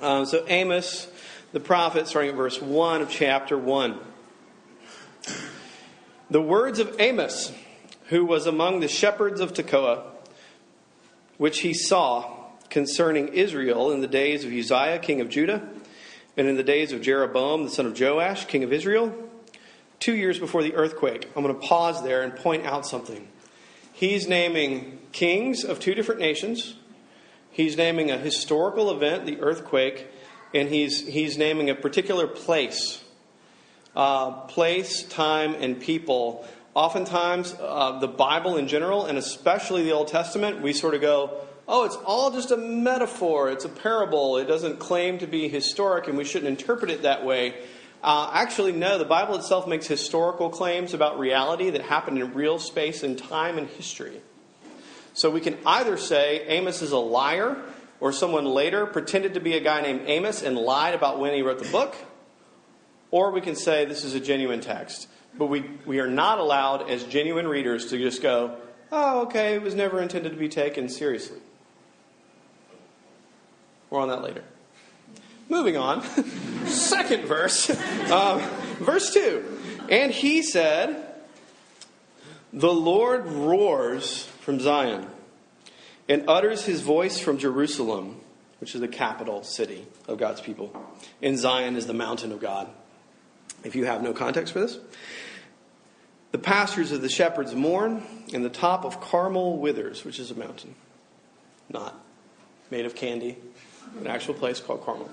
Um, so, Amos, the prophet, starting at verse 1 of chapter 1. The words of Amos, who was among the shepherds of Tekoa, which he saw concerning Israel in the days of Uzziah, king of Judah, and in the days of Jeroboam, the son of Joash, king of Israel, two years before the earthquake. I'm going to pause there and point out something. He's naming kings of two different nations. He's naming a historical event, the earthquake, and he's, he's naming a particular place. Uh, place, time, and people. Oftentimes, uh, the Bible in general, and especially the Old Testament, we sort of go, oh, it's all just a metaphor, it's a parable, it doesn't claim to be historic, and we shouldn't interpret it that way. Uh, actually, no, the Bible itself makes historical claims about reality that happened in real space and time and history. So we can either say Amos is a liar, or someone later pretended to be a guy named Amos and lied about when he wrote the book, or we can say this is a genuine text. But we, we are not allowed, as genuine readers, to just go, oh, okay, it was never intended to be taken seriously. More on that later. Moving on, second verse, um, verse 2. And he said, The Lord roars from Zion and utters his voice from Jerusalem, which is the capital city of God's people. And Zion is the mountain of God. If you have no context for this, the pastures of the shepherds mourn, and the top of Carmel withers, which is a mountain. Not made of candy, an actual place called Carmel.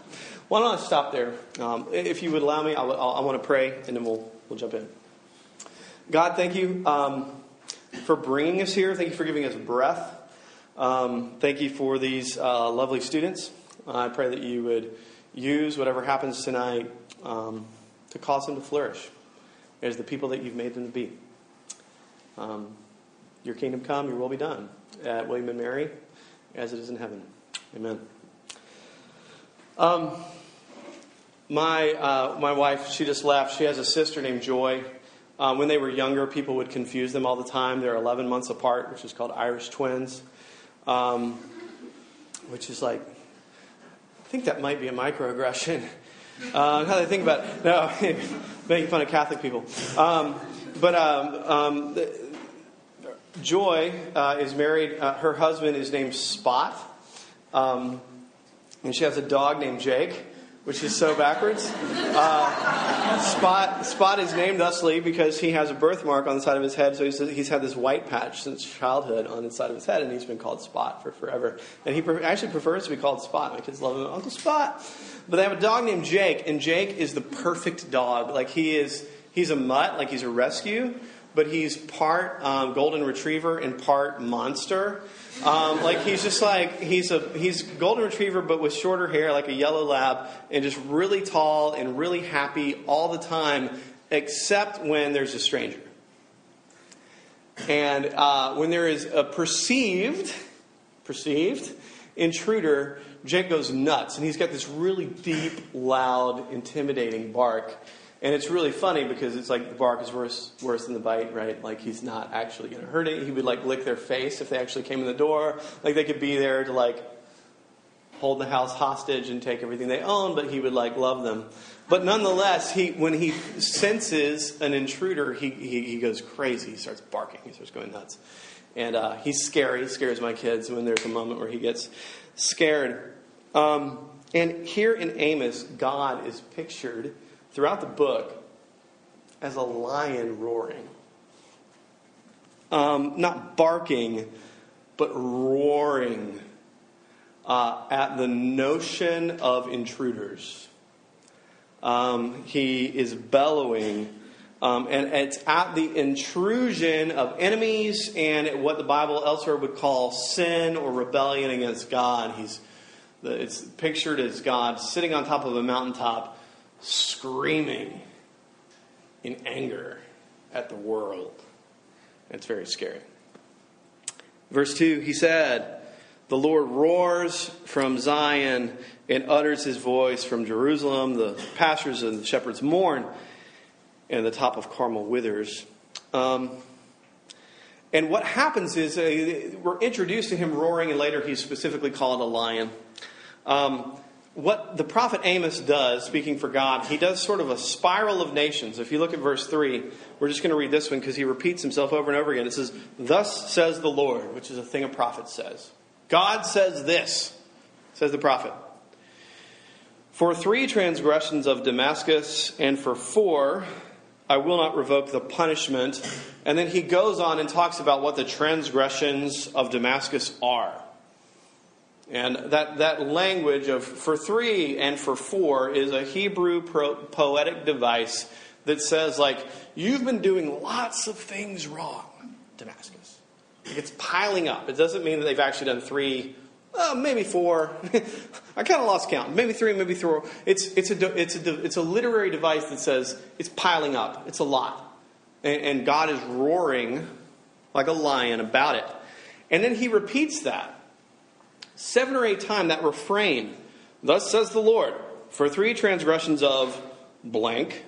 Why don't I stop there? Um, if you would allow me, i want to pray, and then we'll, we'll jump in. God, thank you um, for bringing us here. Thank you for giving us breath. Um, thank you for these uh, lovely students. I pray that you would use whatever happens tonight um, to cause them to flourish as the people that you've made them to be. Um, your kingdom come, your will be done at William and Mary as it is in heaven. Amen. Um, my, uh, my wife, she just left. She has a sister named Joy. Um, when they were younger, people would confuse them all the time. They're 11 months apart, which is called Irish twins, um, which is like, I think that might be a microaggression. Uh, how they think about it. No, making fun of Catholic people. Um, but um, um, Joy uh, is married. Uh, her husband is named Spot. Um, and she has a dog named Jake, which is so backwards. Uh, Spot, Spot is named thusly because he has a birthmark on the side of his head, so he's, he's had this white patch since childhood on the side of his head, and he's been called Spot for forever. And he pre- actually prefers to be called Spot. My kids love him, Uncle Spot. But they have a dog named Jake, and Jake is the perfect dog. Like he is, he's a mutt, like he's a rescue, but he's part um, golden retriever and part monster. Um, like he's just like he's a he's golden retriever, but with shorter hair, like a yellow lab, and just really tall and really happy all the time, except when there's a stranger. And uh, when there is a perceived perceived intruder, Jake goes nuts, and he's got this really deep, loud, intimidating bark. And it's really funny because it's like the bark is worse worse than the bite, right? Like he's not actually going to hurt it. He would like lick their face if they actually came in the door. Like they could be there to like hold the house hostage and take everything they own, but he would like love them. But nonetheless, he when he senses an intruder, he he, he goes crazy. He starts barking. He starts going nuts, and uh, he's scary. He scares my kids when there's a moment where he gets scared. Um, and here in Amos, God is pictured throughout the book as a lion roaring. Um, not barking, but roaring uh, at the notion of intruders. Um, he is bellowing, um, and it's at the intrusion of enemies and what the Bible elsewhere would call sin or rebellion against God. He's it's pictured as God sitting on top of a mountaintop screaming in anger at the world. It's very scary. Verse 2 he said, The Lord roars from Zion and utters his voice from Jerusalem. The pastures and the shepherds mourn, and the top of Carmel withers. Um, and what happens is uh, we're introduced to him roaring, and later he's specifically called a lion. Um, what the prophet Amos does, speaking for God, he does sort of a spiral of nations. If you look at verse 3, we're just going to read this one because he repeats himself over and over again. It says, Thus says the Lord, which is a thing a prophet says. God says this, says the prophet. For three transgressions of Damascus, and for four, I will not revoke the punishment. And then he goes on and talks about what the transgressions of Damascus are. And that, that language of for three and for four is a Hebrew pro- poetic device that says, like, you've been doing lots of things wrong, Damascus. It's piling up. It doesn't mean that they've actually done three, uh, maybe four. I kind of lost count. Maybe three, maybe four. It's, it's, a, it's, a, it's a literary device that says it's piling up. It's a lot. And, and God is roaring like a lion about it. And then he repeats that seven or eight times that refrain. Thus says the Lord, for three transgressions of blank,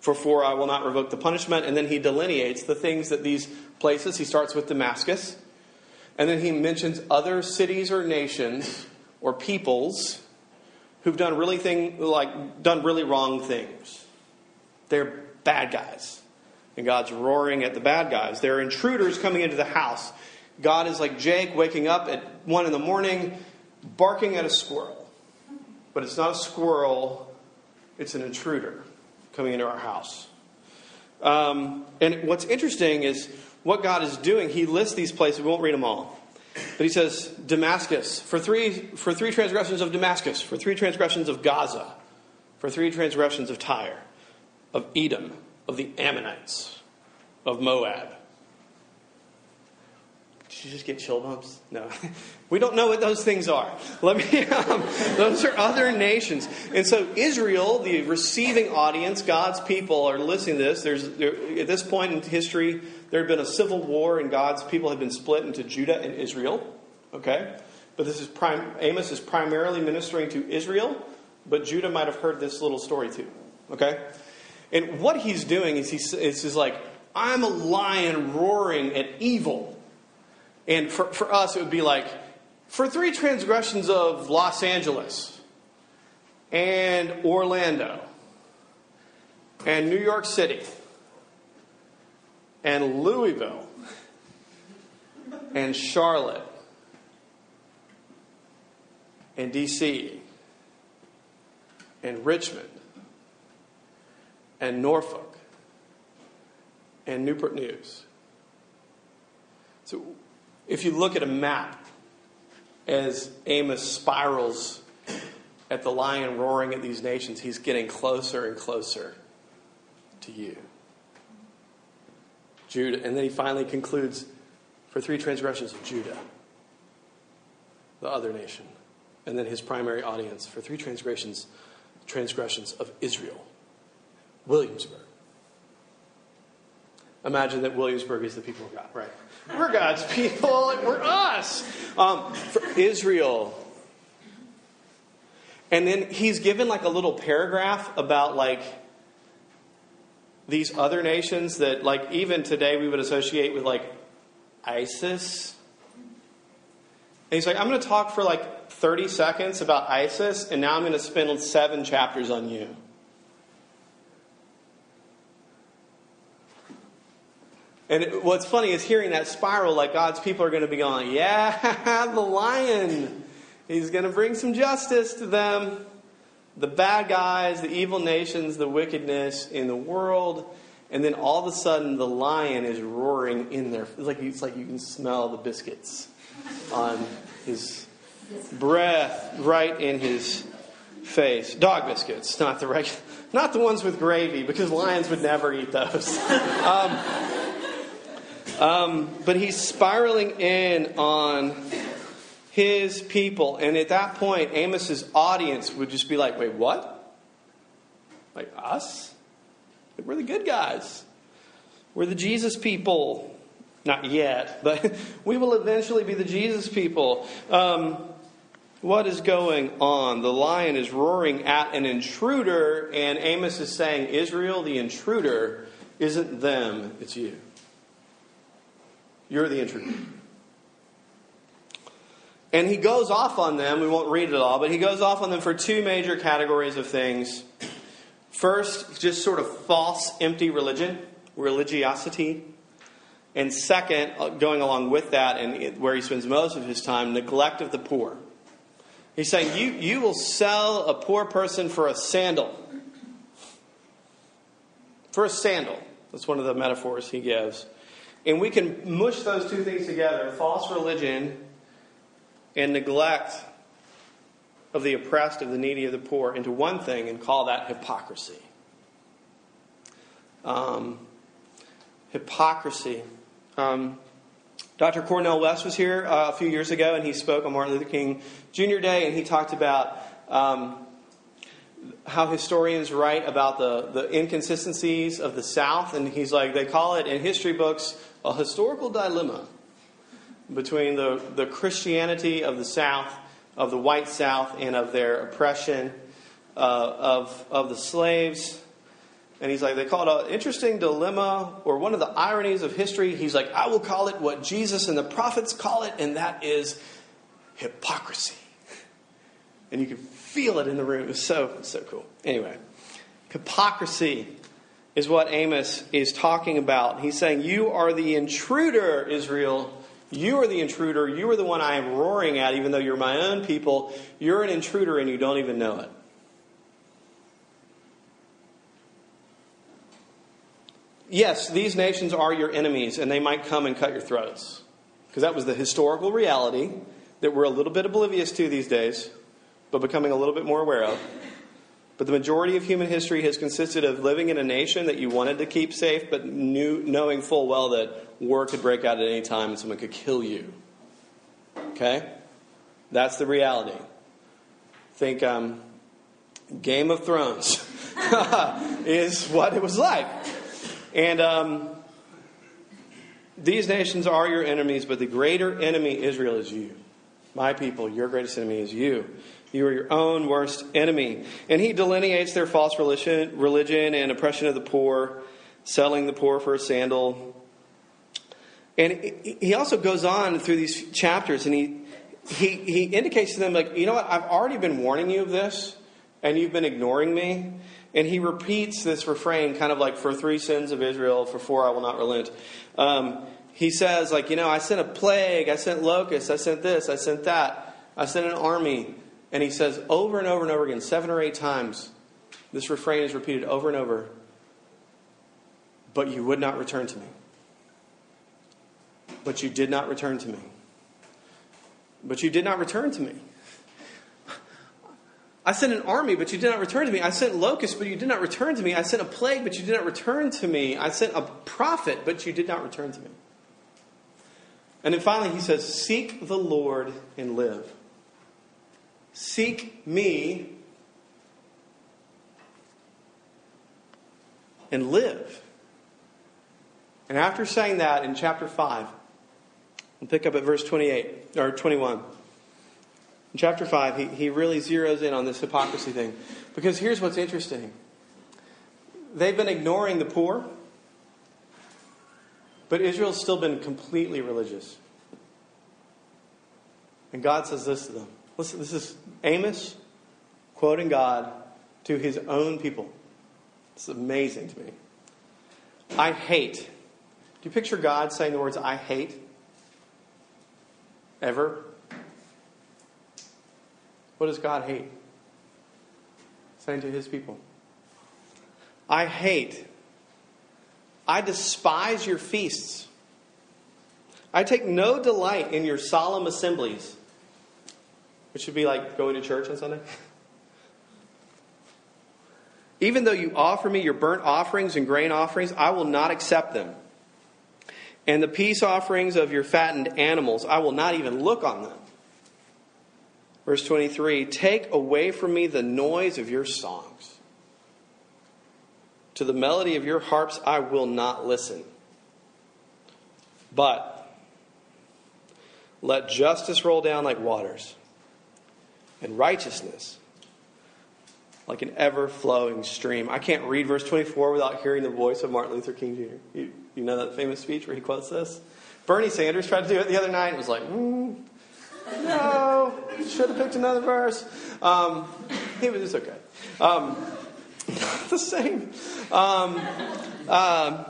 for four I will not revoke the punishment. And then he delineates the things that these places, he starts with Damascus, and then he mentions other cities or nations or peoples who've done really thing like done really wrong things. They're bad guys. And God's roaring at the bad guys. They're intruders coming into the house. God is like Jake waking up at one in the morning, barking at a squirrel. But it's not a squirrel, it's an intruder coming into our house. Um, and what's interesting is what God is doing. He lists these places, we won't read them all. But he says, Damascus, for three, for three transgressions of Damascus, for three transgressions of Gaza, for three transgressions of Tyre, of Edom, of the Ammonites, of Moab. Did you just get chill bumps? No. We don't know what those things are. Let me, um, those are other nations. And so Israel, the receiving audience, God's people are listening to this. There's, there, at this point in history, there had been a civil war and God's people had been split into Judah and Israel. Okay? But this is prime, Amos is primarily ministering to Israel, but Judah might have heard this little story too. Okay? And what he's doing is he's, is like, I'm a lion roaring at evil. And for, for us, it would be like, for three transgressions of Los Angeles and Orlando and New York City and Louisville and Charlotte and DC and Richmond and Norfolk and Newport News. So if you look at a map as Amos spirals at the lion roaring at these nations, he's getting closer and closer to you. Judah, and then he finally concludes for three transgressions of Judah, the other nation, and then his primary audience for three transgressions, transgressions of Israel, Williamsburg. Imagine that Williamsburg is the people of God, right? We're God's people, we're us. Um, for Israel. And then he's given like a little paragraph about like these other nations that like even today we would associate with like ISIS. And he's like, I'm going to talk for like 30 seconds about ISIS, and now I'm going to spend seven chapters on you. And what's funny is hearing that spiral, like God's people are going to be going, yeah, the lion. He's going to bring some justice to them. The bad guys, the evil nations, the wickedness in the world. And then all of a sudden, the lion is roaring in there. It's like, it's like you can smell the biscuits on his breath right in his face. Dog biscuits, not the regular, not the ones with gravy, because lions would never eat those. Um, um, but he's spiraling in on his people. And at that point, Amos's audience would just be like, wait, what? Like us? We're the good guys. We're the Jesus people. Not yet, but we will eventually be the Jesus people. Um, what is going on? The lion is roaring at an intruder, and Amos is saying, Israel, the intruder, isn't them, it's you. You're the intruder. And he goes off on them. We won't read it all, but he goes off on them for two major categories of things. First, just sort of false, empty religion, religiosity. And second, uh, going along with that, and where he spends most of his time, neglect of the poor. He's saying, you, you will sell a poor person for a sandal. For a sandal. That's one of the metaphors he gives. And we can mush those two things together false religion and neglect of the oppressed, of the needy, of the poor into one thing and call that hypocrisy. Um, hypocrisy. Um, Dr. Cornel West was here uh, a few years ago and he spoke on Martin Luther King Jr. Day and he talked about um, how historians write about the, the inconsistencies of the South. And he's like, they call it in history books a historical dilemma between the, the Christianity of the South, of the white South, and of their oppression uh, of, of the slaves. And he's like, they call it an interesting dilemma or one of the ironies of history. He's like, I will call it what Jesus and the prophets call it, and that is hypocrisy. And you can feel it in the room. It was so, so cool. Anyway, hypocrisy is what Amos is talking about. He's saying, You are the intruder, Israel. You are the intruder. You are the one I am roaring at, even though you're my own people. You're an intruder and you don't even know it. Yes, these nations are your enemies and they might come and cut your throats. Because that was the historical reality that we're a little bit oblivious to these days, but becoming a little bit more aware of. But the majority of human history has consisted of living in a nation that you wanted to keep safe, but knew, knowing full well that war could break out at any time and someone could kill you. Okay? That's the reality. Think um, Game of Thrones is what it was like. And um, these nations are your enemies, but the greater enemy, Israel, is you. My people, your greatest enemy is you. You are your own worst enemy. And he delineates their false religion, religion and oppression of the poor, selling the poor for a sandal. And he also goes on through these chapters and he, he, he indicates to them, like, you know what, I've already been warning you of this, and you've been ignoring me. And he repeats this refrain, kind of like, for three sins of Israel, for four I will not relent. Um, he says, like, you know, I sent a plague, I sent locusts, I sent this, I sent that, I sent an army. And he says over and over and over again, seven or eight times, this refrain is repeated over and over. But you would not return to me. But you did not return to me. But you did not return to me. I sent an army, but you did not return to me. I sent locusts, but you did not return to me. I sent a plague, but you did not return to me. I sent a prophet, but you did not return to me. And then finally, he says, Seek the Lord and live. Seek me and live. And after saying that in chapter 5, we'll pick up at verse 28 or 21. In chapter 5, he, he really zeroes in on this hypocrisy thing. Because here's what's interesting they've been ignoring the poor, but Israel's still been completely religious. And God says this to them Listen, this is Amos quoting God to his own people. It's amazing to me. I hate. Do you picture God saying the words, I hate? Ever? What does God hate? Saying to his people, I hate. I despise your feasts. I take no delight in your solemn assemblies which would be like going to church on Sunday. Even though you offer me your burnt offerings and grain offerings, I will not accept them. And the peace offerings of your fattened animals, I will not even look on them. Verse 23 Take away from me the noise of your songs. To the melody of your harps, I will not listen. But let justice roll down like waters and righteousness like an ever flowing stream. I can't read verse 24 without hearing the voice of Martin Luther King Jr. You, you know that famous speech where he quotes this? Bernie Sanders tried to do it the other night and was like, mm. No, should have picked another verse. Um, it was okay. Um, the same. Um, uh,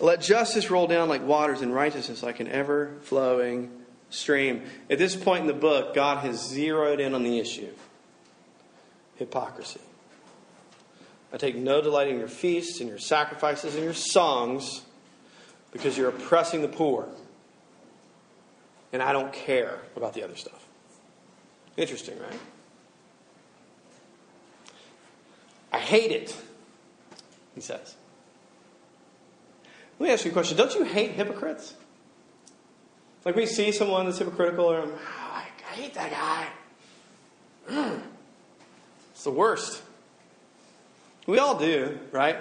let justice roll down like waters and righteousness like an ever flowing stream. At this point in the book, God has zeroed in on the issue hypocrisy. I take no delight in your feasts and your sacrifices and your songs because you're oppressing the poor. And I don't care about the other stuff. Interesting, right? I hate it, he says. Let me ask you a question. Don't you hate hypocrites? Like we see someone that's hypocritical, or oh, I hate that guy. Mm. It's the worst. We all do, right?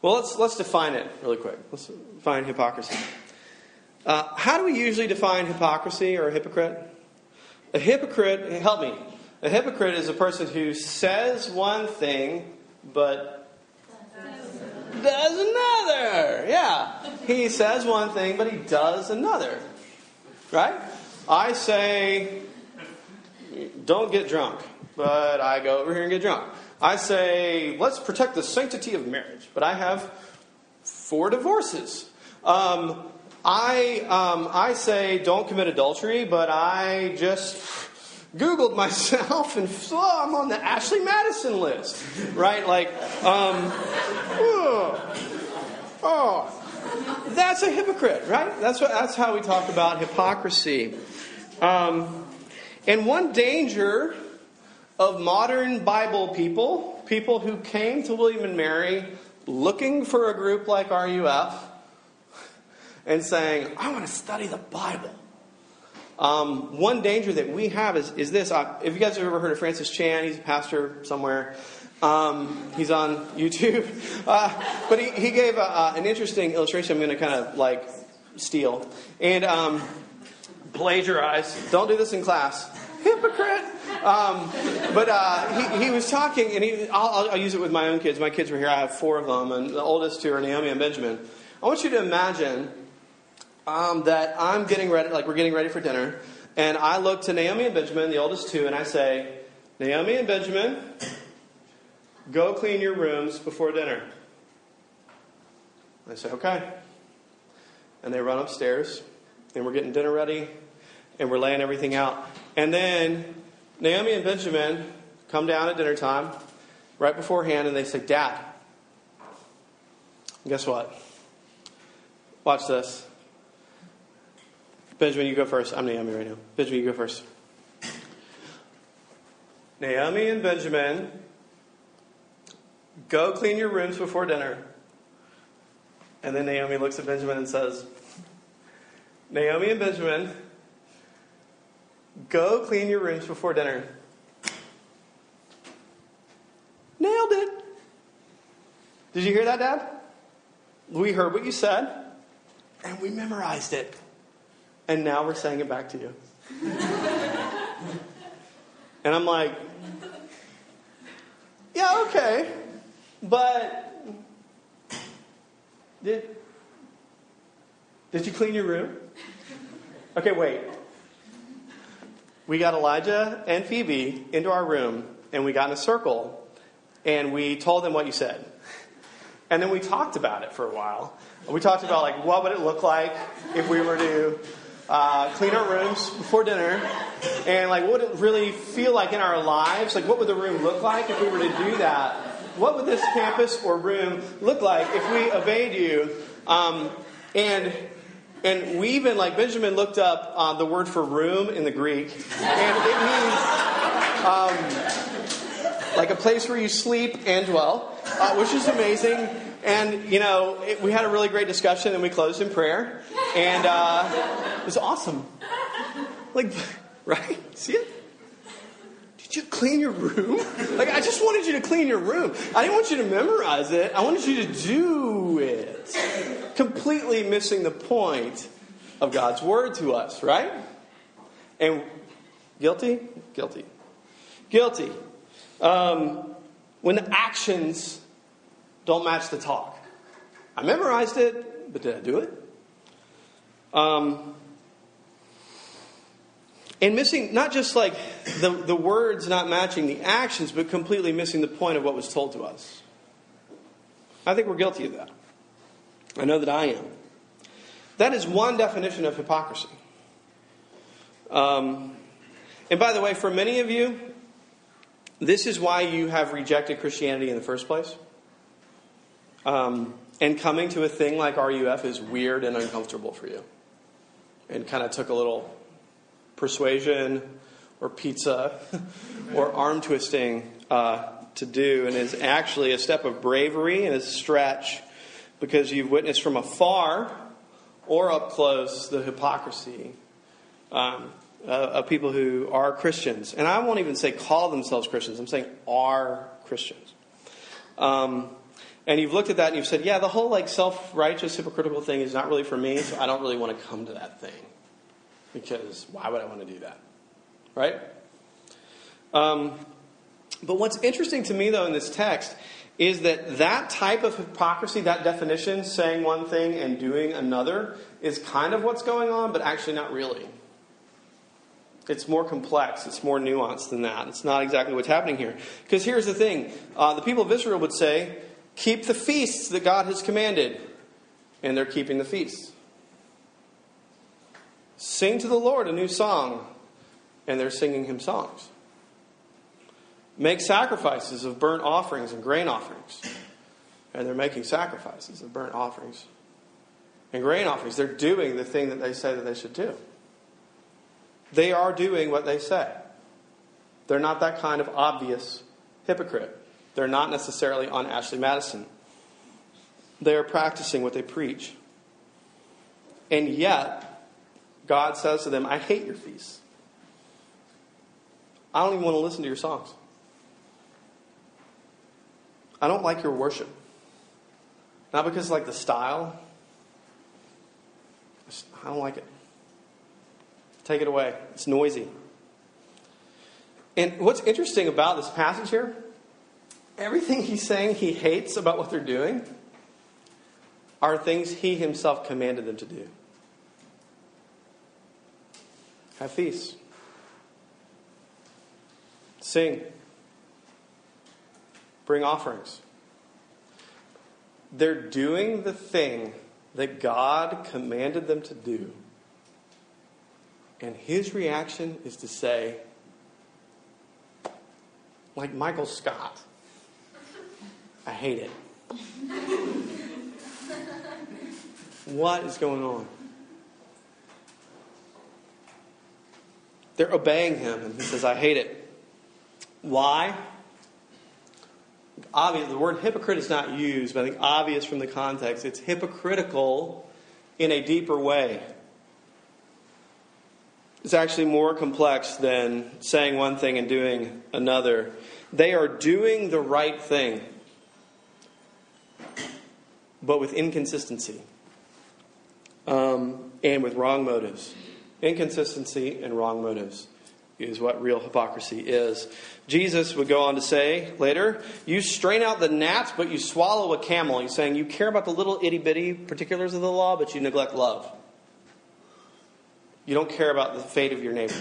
Well, let's let's define it really quick. Let's define hypocrisy. Uh, how do we usually define hypocrisy or a hypocrite? A hypocrite, help me. A hypocrite is a person who says one thing but does another. Yeah. He says one thing but he does another. Right? I say, don't get drunk, but I go over here and get drunk. I say, let's protect the sanctity of marriage, but I have four divorces. Um, I, um, I say don't commit adultery, but I just Googled myself and oh, I'm on the Ashley Madison list, right? Like, um, oh, oh, that's a hypocrite, right? That's what, that's how we talk about hypocrisy. Um, and one danger of modern Bible people, people who came to William and Mary looking for a group like RUF, and saying, I want to study the Bible. Um, one danger that we have is, is this. Uh, if you guys have ever heard of Francis Chan, he's a pastor somewhere. Um, he's on YouTube. Uh, but he, he gave a, uh, an interesting illustration I'm going to kind of like steal. And um, plagiarize. Don't do this in class. Hypocrite. Um, but uh, he, he, was talking, and he, I'll, I'll, use it with my own kids. My kids were here. I have four of them, and the oldest two are Naomi and Benjamin. I want you to imagine um, that I'm getting ready, like we're getting ready for dinner, and I look to Naomi and Benjamin, the oldest two, and I say, Naomi and Benjamin, go clean your rooms before dinner. I say, okay. And they run upstairs, and we're getting dinner ready, and we're laying everything out. And then Naomi and Benjamin come down at dinner time, right beforehand, and they say, Dad, guess what? Watch this. Benjamin, you go first. I'm Naomi right now. Benjamin, you go first. Naomi and Benjamin, go clean your rooms before dinner. And then Naomi looks at Benjamin and says, Naomi and Benjamin, go clean your rooms before dinner. Nailed it. Did you hear that, Dad? We heard what you said, and we memorized it. And now we're saying it back to you. and I'm like, yeah, okay. But did did you clean your room? Okay, wait. We got Elijah and Phoebe into our room and we got in a circle and we told them what you said. And then we talked about it for a while. We talked about like what would it look like if we were to uh, clean our rooms before dinner, and like what would it really feel like in our lives? Like what would the room look like if we were to do that? What would this campus or room look like if we obeyed you? Um, and and we even like Benjamin looked up uh, the word for room in the Greek, and it means um, like a place where you sleep and dwell, uh, which is amazing. And, you know, it, we had a really great discussion and we closed in prayer. And uh, was awesome. Like, right? See it? Did you clean your room? Like, I just wanted you to clean your room. I didn't want you to memorize it. I wanted you to do it. Completely missing the point of God's word to us, right? And guilty? Guilty. Guilty. Um, when the actions don't match the talk. I memorized it, but did I do it? Um, And missing not just like the, the words not matching the actions, but completely missing the point of what was told to us. I think we're guilty of that. I know that I am. That is one definition of hypocrisy. Um, and by the way, for many of you, this is why you have rejected Christianity in the first place. Um, and coming to a thing like RUF is weird and uncomfortable for you. And kind of took a little persuasion or pizza or arm twisting uh, to do, and is actually a step of bravery and a stretch because you've witnessed from afar or up close the hypocrisy um, uh, of people who are Christians. And I won't even say call themselves Christians, I'm saying are Christians. Um, and you've looked at that and you've said, yeah, the whole like self-righteous hypocritical thing is not really for me, so I don't really want to come to that thing because why would I want to do that? Right? Um, but what's interesting to me, though, in this text is that that type of hypocrisy, that definition, saying one thing and doing another, is kind of what's going on, but actually not really. It's more complex, it's more nuanced than that. It's not exactly what's happening here. Because here's the thing uh, the people of Israel would say, Keep the feasts that God has commanded. And they're keeping the feasts. Sing to the Lord a new song, and they're singing him songs. Make sacrifices of burnt offerings and grain offerings, and they're making sacrifices of burnt offerings and grain offerings. They're doing the thing that they say that they should do. They are doing what they say. They're not that kind of obvious hypocrite. They're not necessarily on Ashley Madison. They are practicing what they preach. And yet, God says to them, I hate your feasts. I don't even want to listen to your songs. I don't like your worship. Not because like the style. I don't like it. Take it away. It's noisy. And what's interesting about this passage here, everything he's saying he hates about what they're doing are things he himself commanded them to do. Have feasts. Sing. Bring offerings. They're doing the thing that God commanded them to do. And his reaction is to say, like Michael Scott, I hate it. what is going on? They're obeying him, and he says, I hate it. Why? Obvious, the word hypocrite is not used, but I think obvious from the context. It's hypocritical in a deeper way. It's actually more complex than saying one thing and doing another. They are doing the right thing, but with inconsistency um, and with wrong motives. Inconsistency and wrong motives is what real hypocrisy is. Jesus would go on to say later, You strain out the gnats, but you swallow a camel. He's saying you care about the little itty bitty particulars of the law, but you neglect love. You don't care about the fate of your neighbor.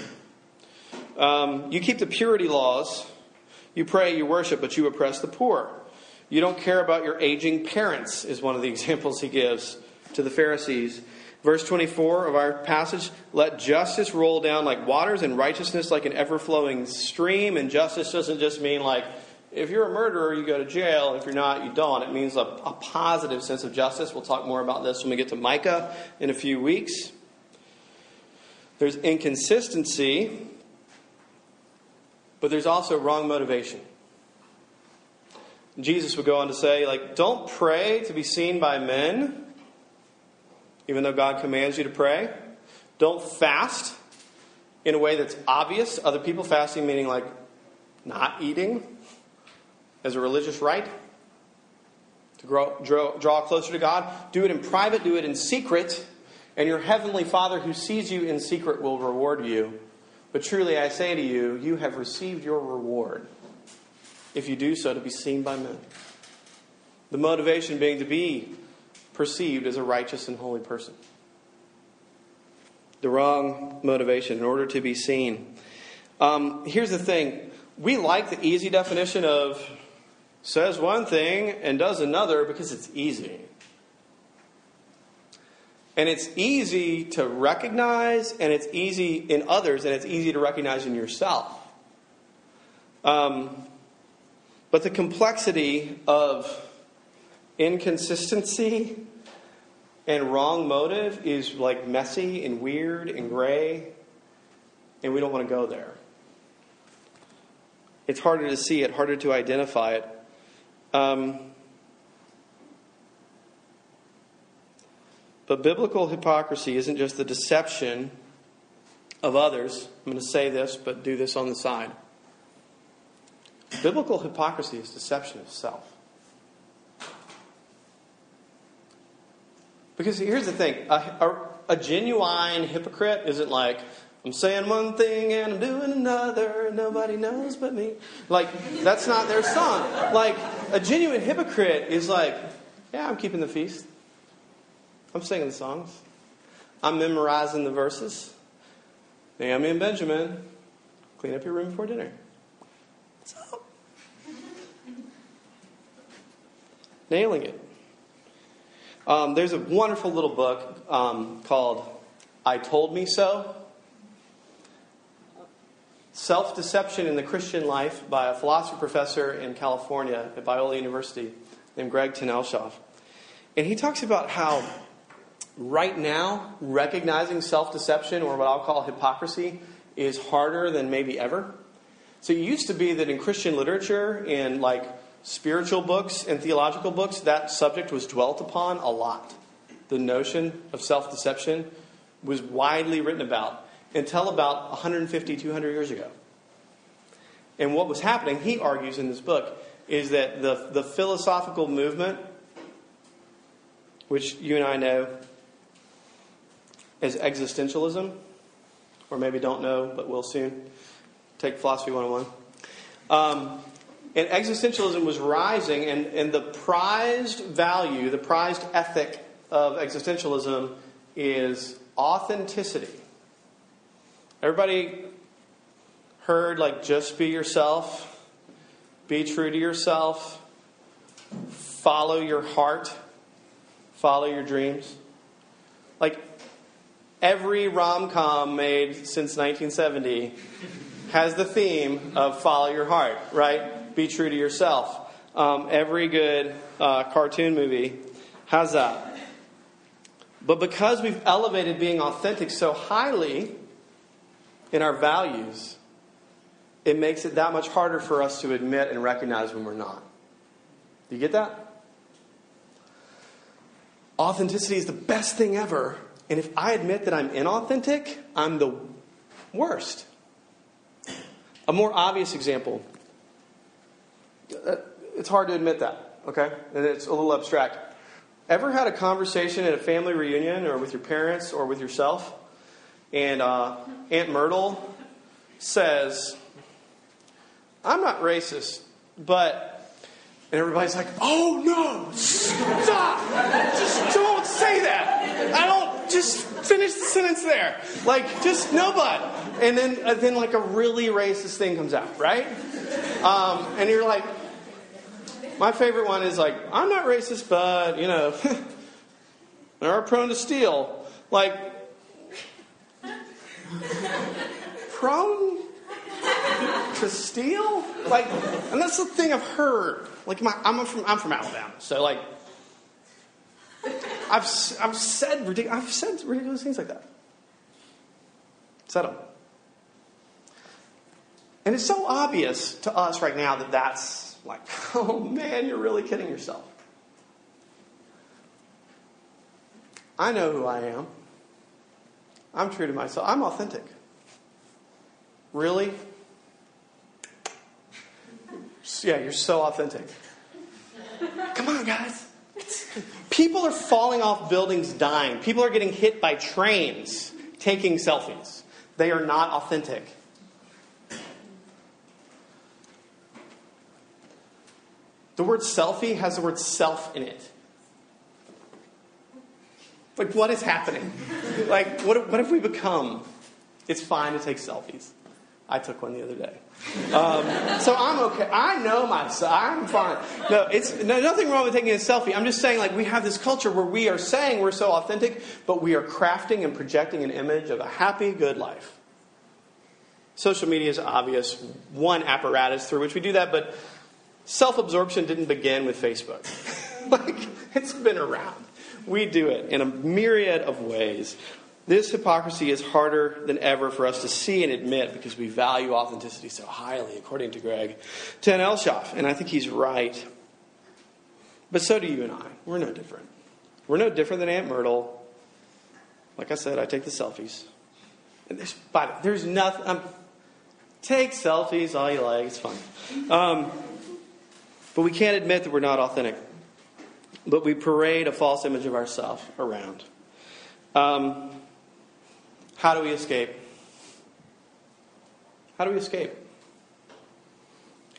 Um, you keep the purity laws. You pray, you worship, but you oppress the poor. You don't care about your aging parents, is one of the examples he gives to the Pharisees. Verse 24 of our passage let justice roll down like waters and righteousness like an ever flowing stream. And justice doesn't just mean like if you're a murderer, you go to jail. If you're not, you don't. It means a, a positive sense of justice. We'll talk more about this when we get to Micah in a few weeks. There's inconsistency, but there's also wrong motivation. Jesus would go on to say, like, don't pray to be seen by men even though God commands you to pray. Don't fast in a way that's obvious. Other people fasting, meaning like not eating as a religious rite to grow, draw, draw closer to God. Do it in private, do it in secret, and your heavenly Father who sees you in secret will reward you. But truly, I say to you, you have received your reward if you do so to be seen by men. The motivation being to be perceived as a righteous and holy person. The wrong motivation in order to be seen. Um, here's the thing we like the easy definition of says one thing and does another because it's easy. And it's easy to recognize, and it's easy in others, and it's easy to recognize in yourself. Um, but the complexity of inconsistency and wrong motive is like messy and weird and gray, and we don't want to go there. It's harder to see it, harder to identify it. Um, but biblical hypocrisy isn't just the deception of others. I'm going to say this, but do this on the side. Biblical hypocrisy is deception of self. Because here's the thing a, a, a, genuine hypocrite isn't like, I'm saying one thing and I'm doing another, and nobody knows but me. Like, that's not their song. Like, a genuine hypocrite is like, yeah, I'm keeping the feast. I'm singing the songs. I'm memorizing the verses. Naomi and Benjamin, clean up your room before dinner. What's up? Nailing it. Um, there's a wonderful little book um, called I Told Me So Self Deception in the Christian Life by a philosophy professor in California at Biola University named Gregg Ten Elshof. And he talks about how right now recognizing self deception, or what I'll call hypocrisy, is harder than maybe ever. So it used to be that in Christian literature, in like spiritual books and theological books, that subject was dwelt upon a lot. The notion of self deception was widely written about until about 150, 200 years ago. And what was happening, he argues in this book, is that the, the philosophical movement, which you and I know as existentialism, or maybe don't know, but will soon, take Philosophy 101. Um, and existentialism was rising, and, and the prized value, the prized ethic of existentialism is authenticity. Everybody heard, like, just be yourself, be true to yourself, follow your heart, follow your dreams. Like, every rom com made since 1970 has the theme of follow your heart, right? Be true to yourself. Um, every good uh, cartoon movie has that. But because we've elevated being authentic so highly, in our values, it makes it that much harder for us to admit and recognize when we're not. Do you get that? Authenticity is the best thing ever. And if I admit that I'm inauthentic, I'm the worst. A more obvious example it's hard to admit that, okay? And it's a little abstract. Ever had a conversation at a family reunion or with your parents or with yourself and uh, Aunt Myrtle says, I'm not racist, but. And everybody's like, oh no, stop! Just don't say that! I don't, just finish the sentence there. Like, just no but. And then, uh, then like a really racist thing comes out, right? Um, and you're like, my favorite one is like, I'm not racist, but, you know, they are prone to steal. Like, prone to steal? Like, and that's the thing I've heard. Like, my, I'm from I'm from Alabama, so like, I've I've said ridiculous I've said ridiculous things like that. Said them. And it's so obvious to us right now that that's like, oh man, you're really kidding yourself. I know who I am. I'm true to myself. I'm authentic. Really? Yeah, you're so authentic. Come on, guys. People are falling off buildings dying. People are getting hit by trains taking selfies. They are not authentic. The word selfie has the word self in it. Like, what is happening? like, what, what have we become? It's fine to take selfies. I took one the other day. Um, so I'm okay. I know myself. I'm fine. No, it's no, nothing wrong with taking a selfie. I'm just saying, like, we have this culture where we are saying we're so authentic, but we are crafting and projecting an image of a happy, good life. Social media is obvious, one apparatus through which we do that, but self absorption didn't begin with Facebook. like, it's been around. We do it in a myriad of ways. This hypocrisy is harder than ever for us to see and admit because we value authenticity so highly, according to Gregg Ten Elshof. And I think he's right. But so do you and I. We're no different. We're no different than Aunt Myrtle. Like I said, I take the selfies. And there's, but there's nothing. Um, take selfies all you like. It's fun. Um, but we can't admit that we're not authentic. But we parade a false image of ourselves around. Um, how do we escape? How do we escape?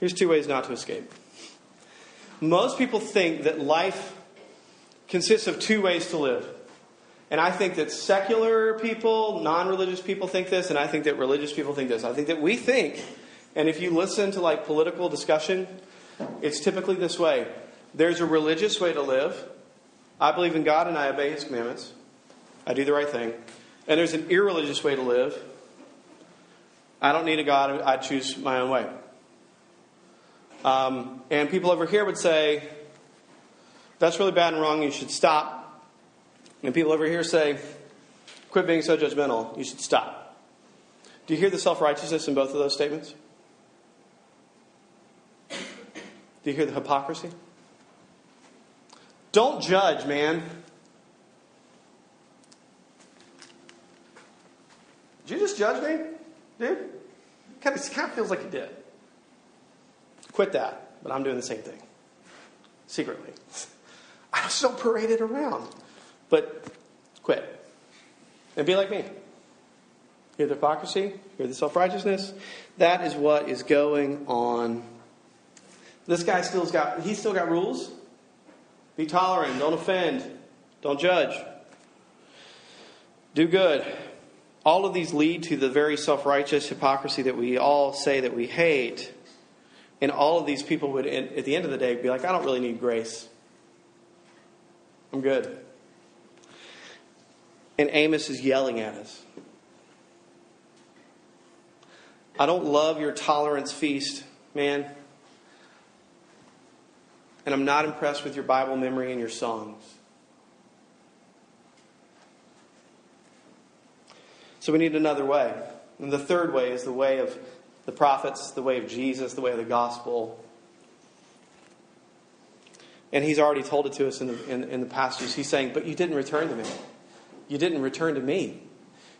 Here's two ways not to escape. Most people think that life consists of two ways to live. And I think that secular people, non religious people think this, and I think that religious people think this. I think that we think, and if you listen to like political discussion, it's typically this way there's a religious way to live. I believe in God and I obey His commandments. I do the right thing. And there's an irreligious way to live. I don't need a God, I choose my own way. Um, and people over here would say, that's really bad and wrong, you should stop. And people over here say, quit being so judgmental, you should stop. Do you hear the self righteousness in both of those statements? Do you hear the hypocrisy? Don't judge, man. Did you just judge me, dude? Kind of, kind of feels like you did. Quit that, but I'm doing the same thing. Secretly. I don't parade it around. But quit. And be like me. Hear the hypocrisy? Hear the self righteousness? That is what is going on. This guy still's got he's still got rules. Be tolerant, don't offend, don't judge. Do good. All of these lead to the very self righteous hypocrisy that we all say that we hate. And all of these people would, at the end of the day, be like, I don't really need grace. I'm good. And Amos is yelling at us. I don't love your tolerance feast, man. And I'm not impressed with your Bible memory and your songs. So we need another way. And the third way is the way of the prophets, the way of Jesus, the way of the gospel. And he's already told it to us in the, in, in the passages. He's saying, But you didn't return to me. You didn't return to me.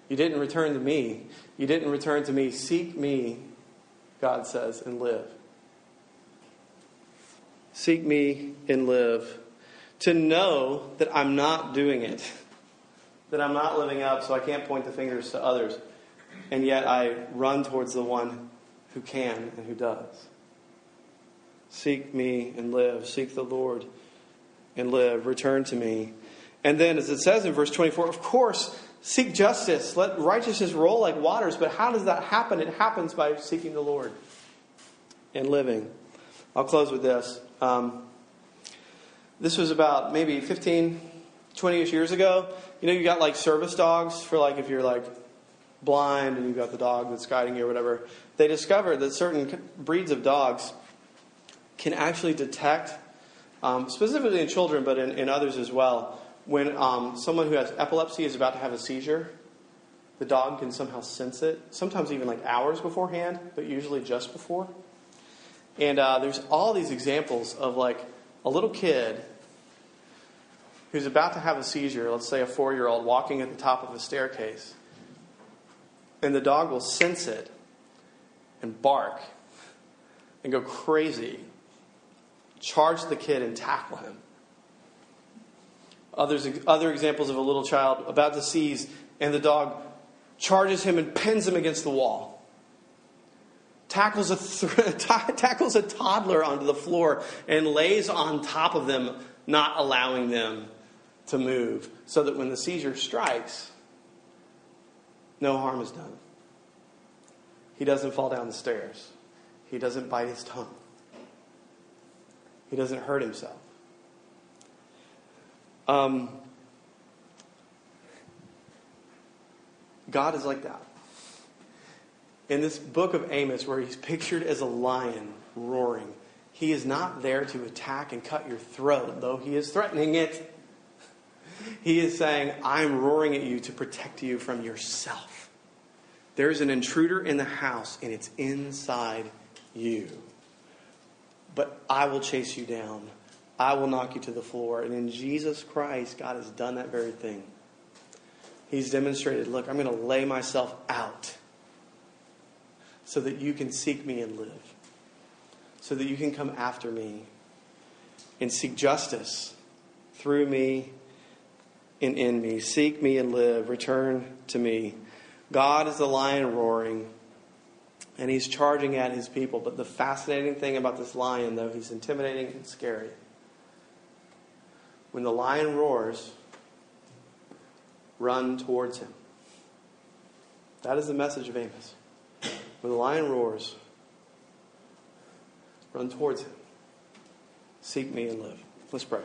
You didn't return to me. You didn't return to me. Seek me, God says, and live. Seek me and live. To know that I'm not doing it that I'm not living up, so I can't point the fingers to others. And yet I run towards the one who can and who does. Seek me and live. Seek the Lord and live. Return to me. And then, as it says in verse 24, of course, seek justice. Let righteousness roll like waters. But how does that happen? It happens by seeking the Lord and living. I'll close with this. Um, this was about maybe 15, 20 ish years ago. You know, you got like service dogs for like if you're like blind and you've got the dog that's guiding you or whatever. They discovered that certain breeds of dogs can actually detect, um, specifically in children, but in, in others as well, when um, someone who has epilepsy is about to have a seizure. The dog can somehow sense it, sometimes even like hours beforehand, but usually just before. And uh, there's all these examples of like a little kid who's about to have a seizure, let's say a four year old walking at the top of a staircase, and the dog will sense it and bark and go crazy, charge the kid and tackle him. Others, other examples of a little child about to seize, and the dog charges him and pins him against the wall. Tackles a, th- tackles a toddler onto the floor and lays on top of them, not allowing them to move so that when the seizure strikes, no harm is done. He doesn't fall down the stairs. He doesn't bite his tongue. He doesn't hurt himself. Um, God is like that. In this book of Amos, where he's pictured as a lion roaring, he is not there to attack and cut your throat, though he is threatening it. He is saying, I'm roaring at you to protect you from yourself. There's an intruder in the house, and it's inside you. But I will chase you down. I will knock you to the floor. And in Jesus Christ, God has done that very thing. He's demonstrated, look, I'm going to lay myself out so that you can seek me and live, so that you can come after me and seek justice through me and in me. Seek me and live. Return to me. God is the lion roaring, and he's charging at his people. But the fascinating thing about this lion, though, he's intimidating and scary. When the lion roars, run towards him. That is the message of Amos. When the lion roars, run towards him. Seek me and live. Let's pray.